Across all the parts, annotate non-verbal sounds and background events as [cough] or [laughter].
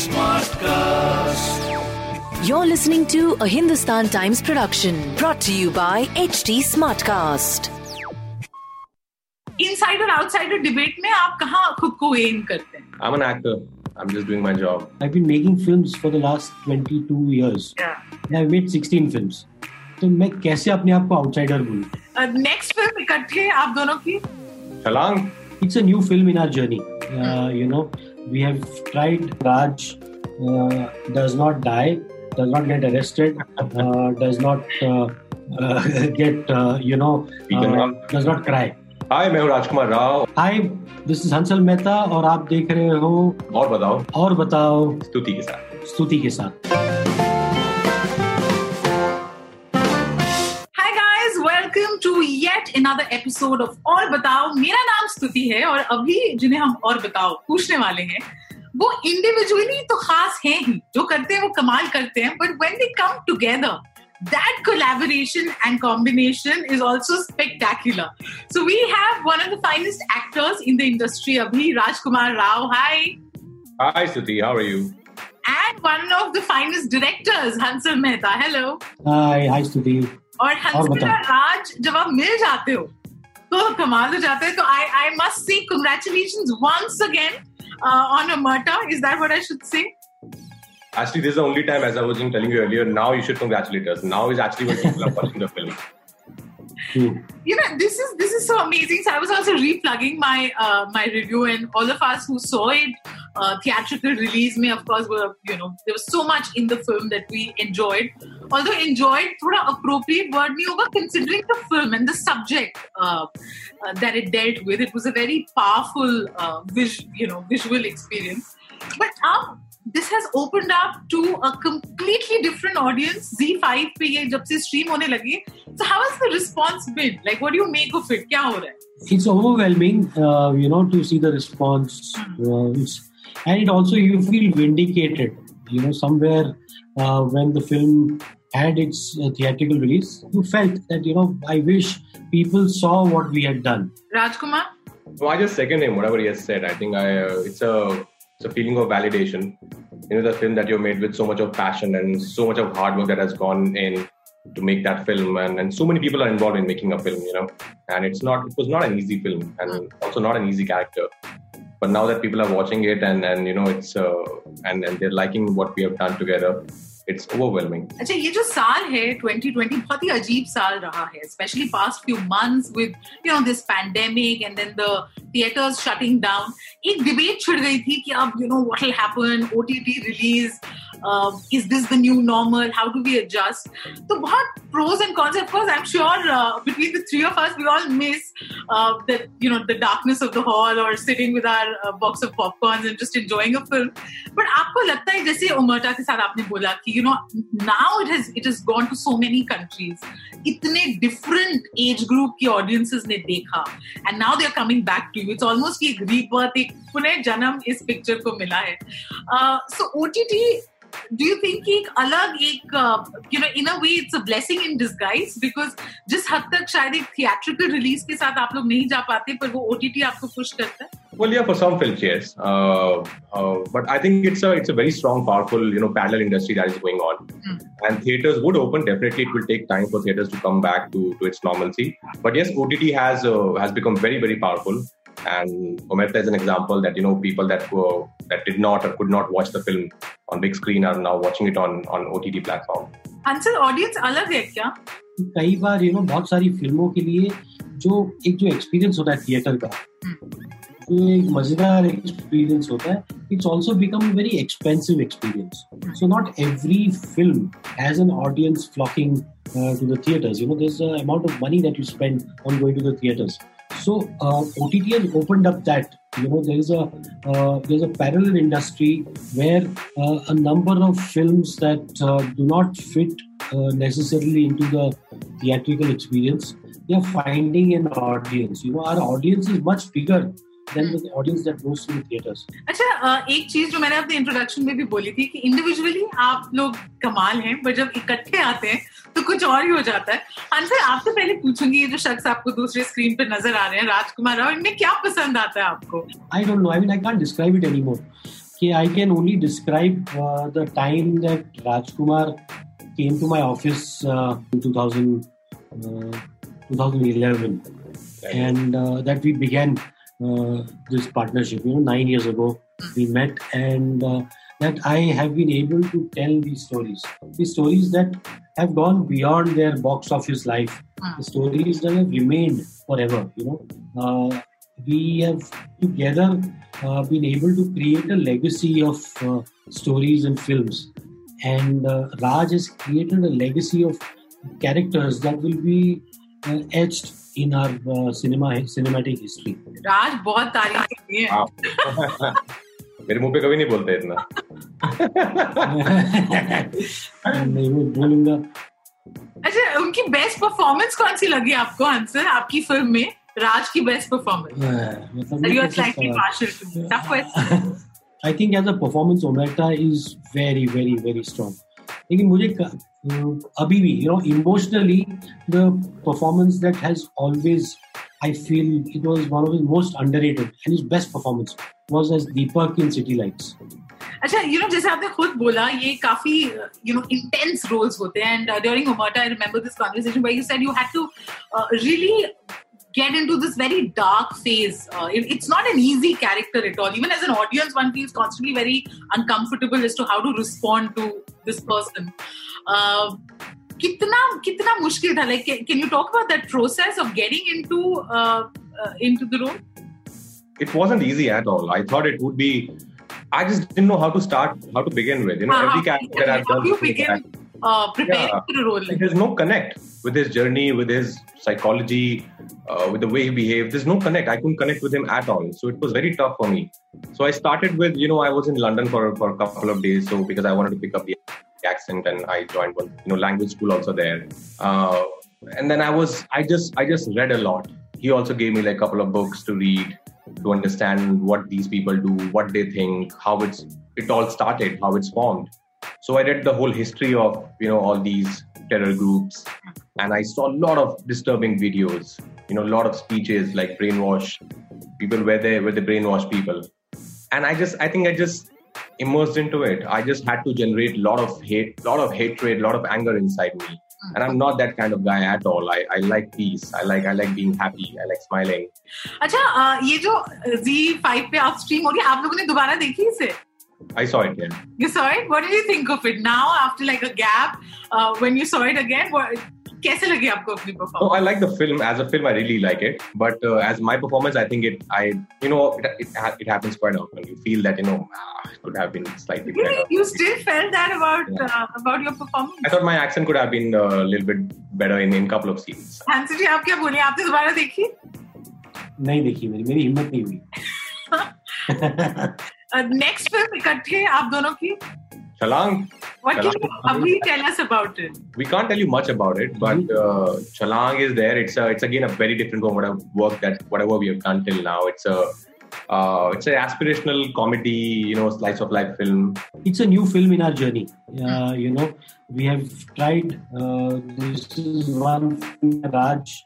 Smartcast. You're listening to a Hindustan Times production brought to you by HT Smartcast. Inside or outside a debate, में आप कहाँ खुद को aim करते हैं? I'm an actor. I'm just doing my job. I've been making films for the last 22 years. Yeah. And I've made 16 films. तो मैं कैसे अपने आप को आउटसाइडर बोलूं? Uh, नेक्स्ट फिल्म इकट्ठे आप दोनों की? छलांग. It's a new film in our journey. Uh, you know. We have tried. Raj uh, does not die, does not get arrested, uh, does not uh, uh, get, uh, you know, uh, does not cry. hi, मैं हूँ राजकुमार Rao Hi, this is Hansal Mehta और आप देख रहे हो और बताओ और बताओ स्तुति के साथ स्तुति के साथ अनदर एपिसोड ऑफ़ और बताओ मेरा नाम स्तुति है और अभी जिन्हें हम और बताओ पूछने वाले हैं वो इंडिविजुअली तो खास हैं ही जो करते हैं वो कमाल करते हैं but when they come together that collaboration and combination is also spectacular. So we have one of the finest actors in the industry, Abhi Rajkumar Rao. Hi. Hi Stuti, how are you? And one of the finest directors, Hansal Mehta. Hello. Hi, hi स्तुति और हंसराज बताओ। राज जब आप मिल जाते हो तो कमाल हो जाते हैं तो आई आई मस्ट से congratulations once again uh, on Amarta. Is that what I should say? Actually, this is the only time, as I was telling you earlier, now you should congratulate us. Now is actually when people are watching the film. Hmm. You know, this is this is so amazing. So I was also replugging my uh, my review, and all of us who saw it uh, theatrical release me of course were you know there was so much in the film that we enjoyed. Although enjoyed थोड़ा appropriate word नहीं होगा considering the film and the subject uh, uh, that it dealt with. It was a very powerful uh, vis- you know visual experience. But now this has opened up to a completely different audience. ZEE5 pa जब से stream होने लगी so how has the response been? Like what do you make of it? क्या हो रहा है it's overwhelming uh, you know to see the response. Hmm. Uh, it's and it also you feel vindicated you know somewhere uh, when the film had its uh, theatrical release you felt that you know i wish people saw what we had done Rajkumar? So I just second him, whatever he has said. I think I uh, it's a it's a feeling of validation. You know, the film that you made with so much of passion and so much of hard work that has gone in to make that film, and, and so many people are involved in making a film. You know, and it's not it was not an easy film, and also not an easy character But now that people are watching it and and you know it's uh, and and they're liking what we have done together, it's overwhelming. अच्छा ये जो साल है 2020 बहुत ही अजीब साल रहा है specially past few months with you know this pandemic and then the theatres shutting down एक डिबेट छिड़ गई थी कि अब you know what will happen OTT release is this the new normal how do we adjust तो बहुत pros and cons of course i'm sure uh, between the three of us we all miss uh, the you know the darkness of the hall or sitting with our uh, box of popcorns and just enjoying a film but आपको लगता है जैसे उमरटा के साथ आपने बोला कि you know now it has it has gone to so many countries इतने different age group की audiences ने देखा and now they are coming back to you it's almost कि एक rebirth एक पुनः जन्म इस picture को मिला है uh, so OTT do you think कि एक अलग एक you know in a way it's a blessing in disguise because जिस हद तक शायद एक theatrical release के साथ आप लोग नहीं जा पाते पर वो OTT आपको push करता है Well, yeah, for some films, yes. Uh, uh, but I think it's a it's a very strong, powerful, you know, parallel industry that is going on. Hmm. And theaters would open. Definitely, it will take time for theaters to come back to, to its normalcy. But yes, OTT has uh, has become very very powerful. And Omerta is an example that you know people that were that did not or could not watch the film on big screen are now watching it on on OTT platform. Answer audience अलग है क्या कई बार you know बहुत सारी फिल्मों के लिए जो एक जो एक्सपीरियंस होता है थिएटर का जो एक मजेदार एक्सपीरियंस होता है it's also become very expensive experience so not every film has an audience flocking to the theatres you know this amount of money that you spend on going to the theatres So uh, OTT has opened up that You know, there is a uh, there's a parallel industry where uh, a number of films that uh, do not fit uh, necessarily into the theatrical experience, they are finding an audience. You know, our audience is much bigger than the audience that goes to the theaters. अच्छा अ, एक चीज़ जो मैंने अपने introduction में भी बोली थी कि इंडिविजुअली आप लोग कमाल हैं पर जब इकट्ठे आते हैं तो कुछ और ही हो जाता है आंसर आपसे पहले पूछूँगी ये जो शख्स आपको दूसरे स्क्रीन पर नज़र आ रहे हैं राजकुमार राव इनमें क्या पसंद आता है आपको I don't know. I mean, I can't describe it anymore. Okay, I can only describe uh, the time that Rajkumar came to my office uh, in 2000, uh, 2011, and uh, that we began uh, this partnership. You know, nine years ago we met, and uh, that I have been able to tell these stories, these stories that have gone beyond their box office life, the stories that have remained forever. You know. Uh, we have together uh, been able to create a legacy of uh, stories and films. And uh, Raj has created a legacy of characters that will be uh, etched in our uh, cinema cinematic history. राज बहुत तारीफ करती है हाँ। [laughs] मेरे मुँह पे कभी नहीं बोलते इतना। नहीं मैं बोलूँगा। अच्छा उनकी बेस्ट परफॉर्मेंस कौन सी लगी आपको आंसर आपकी फ़िल्म में? राज की best performance you are I think as a performance Omerta is very very very strong लेकिन मुझे अभी भी you know emotionally the performance that has always I feel it was one of his most underrated and his best performance was as Deepak in City Lights. अच्छा you know जैसे आपने खुद बोला ये काफी यू नो इंटेंस रोल्स होते हैं and during Omerta I remember this conversation where you said you had to really get into this very dark phase uh, it- it's not an easy character at all even as an audience one feels constantly very uncomfortable as to how to respond to this person uh, कितना कितना मुश्किल था like can, can you talk about that process of getting into uh, uh, into the role it wasn't easy at all. I thought it would be. I just didn't know how to start, how to begin with. You know, How- every how- character that I've how done. do you before begin that- uh, preparing Yeah. for a role like There's no connect with his journey, with his psychology, uh, with the way he behaved. There's no connect. I couldn't connect with him at all. So it was very tough for me. So I started with, you know, I was in London for, for a couple of days. So because I wanted to pick up the accent and I joined one, you know, language school also there. Uh, and then I was, I just, I just read a lot. He also gave me like a couple of books to read to understand what these people do, what they think, how it's, it all started, how it's formed. So I read the whole history of you know all these terror groups, and I saw a lot of disturbing videos. You know, a lot of speeches like brainwash people where they where they brainwash people, and I just I think I just immersed into it i just had to generate a lot of hate lot of hatred a lot of anger inside me. Hmm. And i'm not that kind of guy at all. I, I like peace. I like i like being happy. I like smiling. अच्छा ये जो uh, ZEE5 पे आप हो गई आप लोगों ने दोबारा देखी इसे? I saw it, again. You saw it? What did you think of it? Now after like a gap uh, when you saw it again? What, कैसे लगी आपको अपनी performance I like the film as a film I really like it but as my performance I think it I you know it happens quite often you feel that you know could have been slightly better you still feel that about about your performance I thought my action could have been a little bit better in in couple of scenes हँसी जी आप क्या बोल? आपने दोबारा देखी? नहीं देखी मेरी। मेरी हिम्मत नहीं हुई। [laughs] uh, नेक्स्ट फ़िल्म इकट्ठे आप दोनों की? What can you अभी tell us about it? we can't tell you much about it, but uh, Chhalaang is there. It's a, it's again a very different from what I've worked at, whatever we have done till now. It's a, uh, it's an aspirational comedy, you know, slice of life film. it's a new film in our journey. Uh, you know, we have tried. Uh, this is one film Raj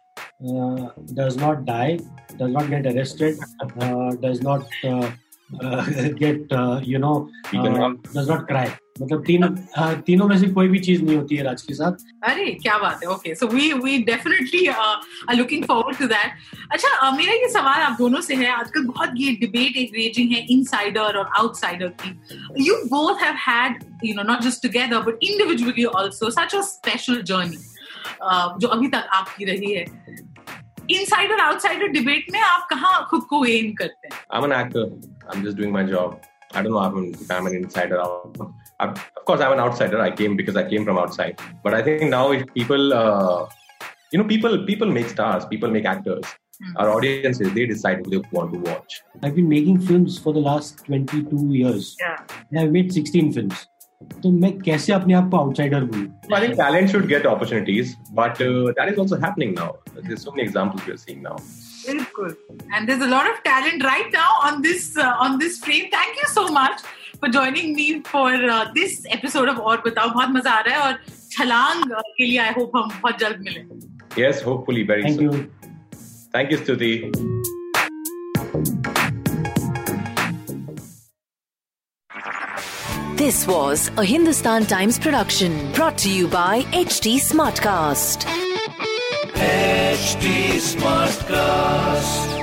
uh, does not die, does not get arrested, uh, does not uh, uh, [laughs] get uh, you know, uh, does not cry. मतलब तीनों हाँ, तीनों में से कोई भी चीज़ नहीं होती है राज के साथ अरे क्या बात है okay so we we definitely are looking forward to that अच्छा uh, मेरा ये सवाल आप दोनों से है आजकल बहुत ये डिबेट एक रेजिंग है इनसाइडर और आउटसाइडर की you both have had you know not just together but individually also such a special journey जो अभी तक आपकी रही है इनसाइडर आउटसाइडर डिबेट में आप कहाँ खुद को एम करते हैं I'm an actor. I'm just doing my job. I don't know if I'm, if I'm an insider. or- I'm, of course, I'm an outsider. I came because I came from outside. But I think now, if people, uh, you know, people people make stars. People make actors. Our audiences, they decide who they want to watch. I've been making films for the last 22 years. Yeah. And I've made 16 films. तो मैं कैसे अपने आप को outsider बोलूं I think talent should get opportunities, but uh, that is also happening now. There's so many examples we're seeing now. Bilkul. And there's a lot of talent right now on this uh, on this frame. Thank you so much for joining me for uh, this episode of और बताओ बहुत मजा आ रहा है और छलांग uh, के लिए आई होप हम बहुत जल्द मिलें Yes, hopefully very Thank soon. You. Thank you, Stuti. This was a Hindustan Times production brought to you by HT HT Smartcast.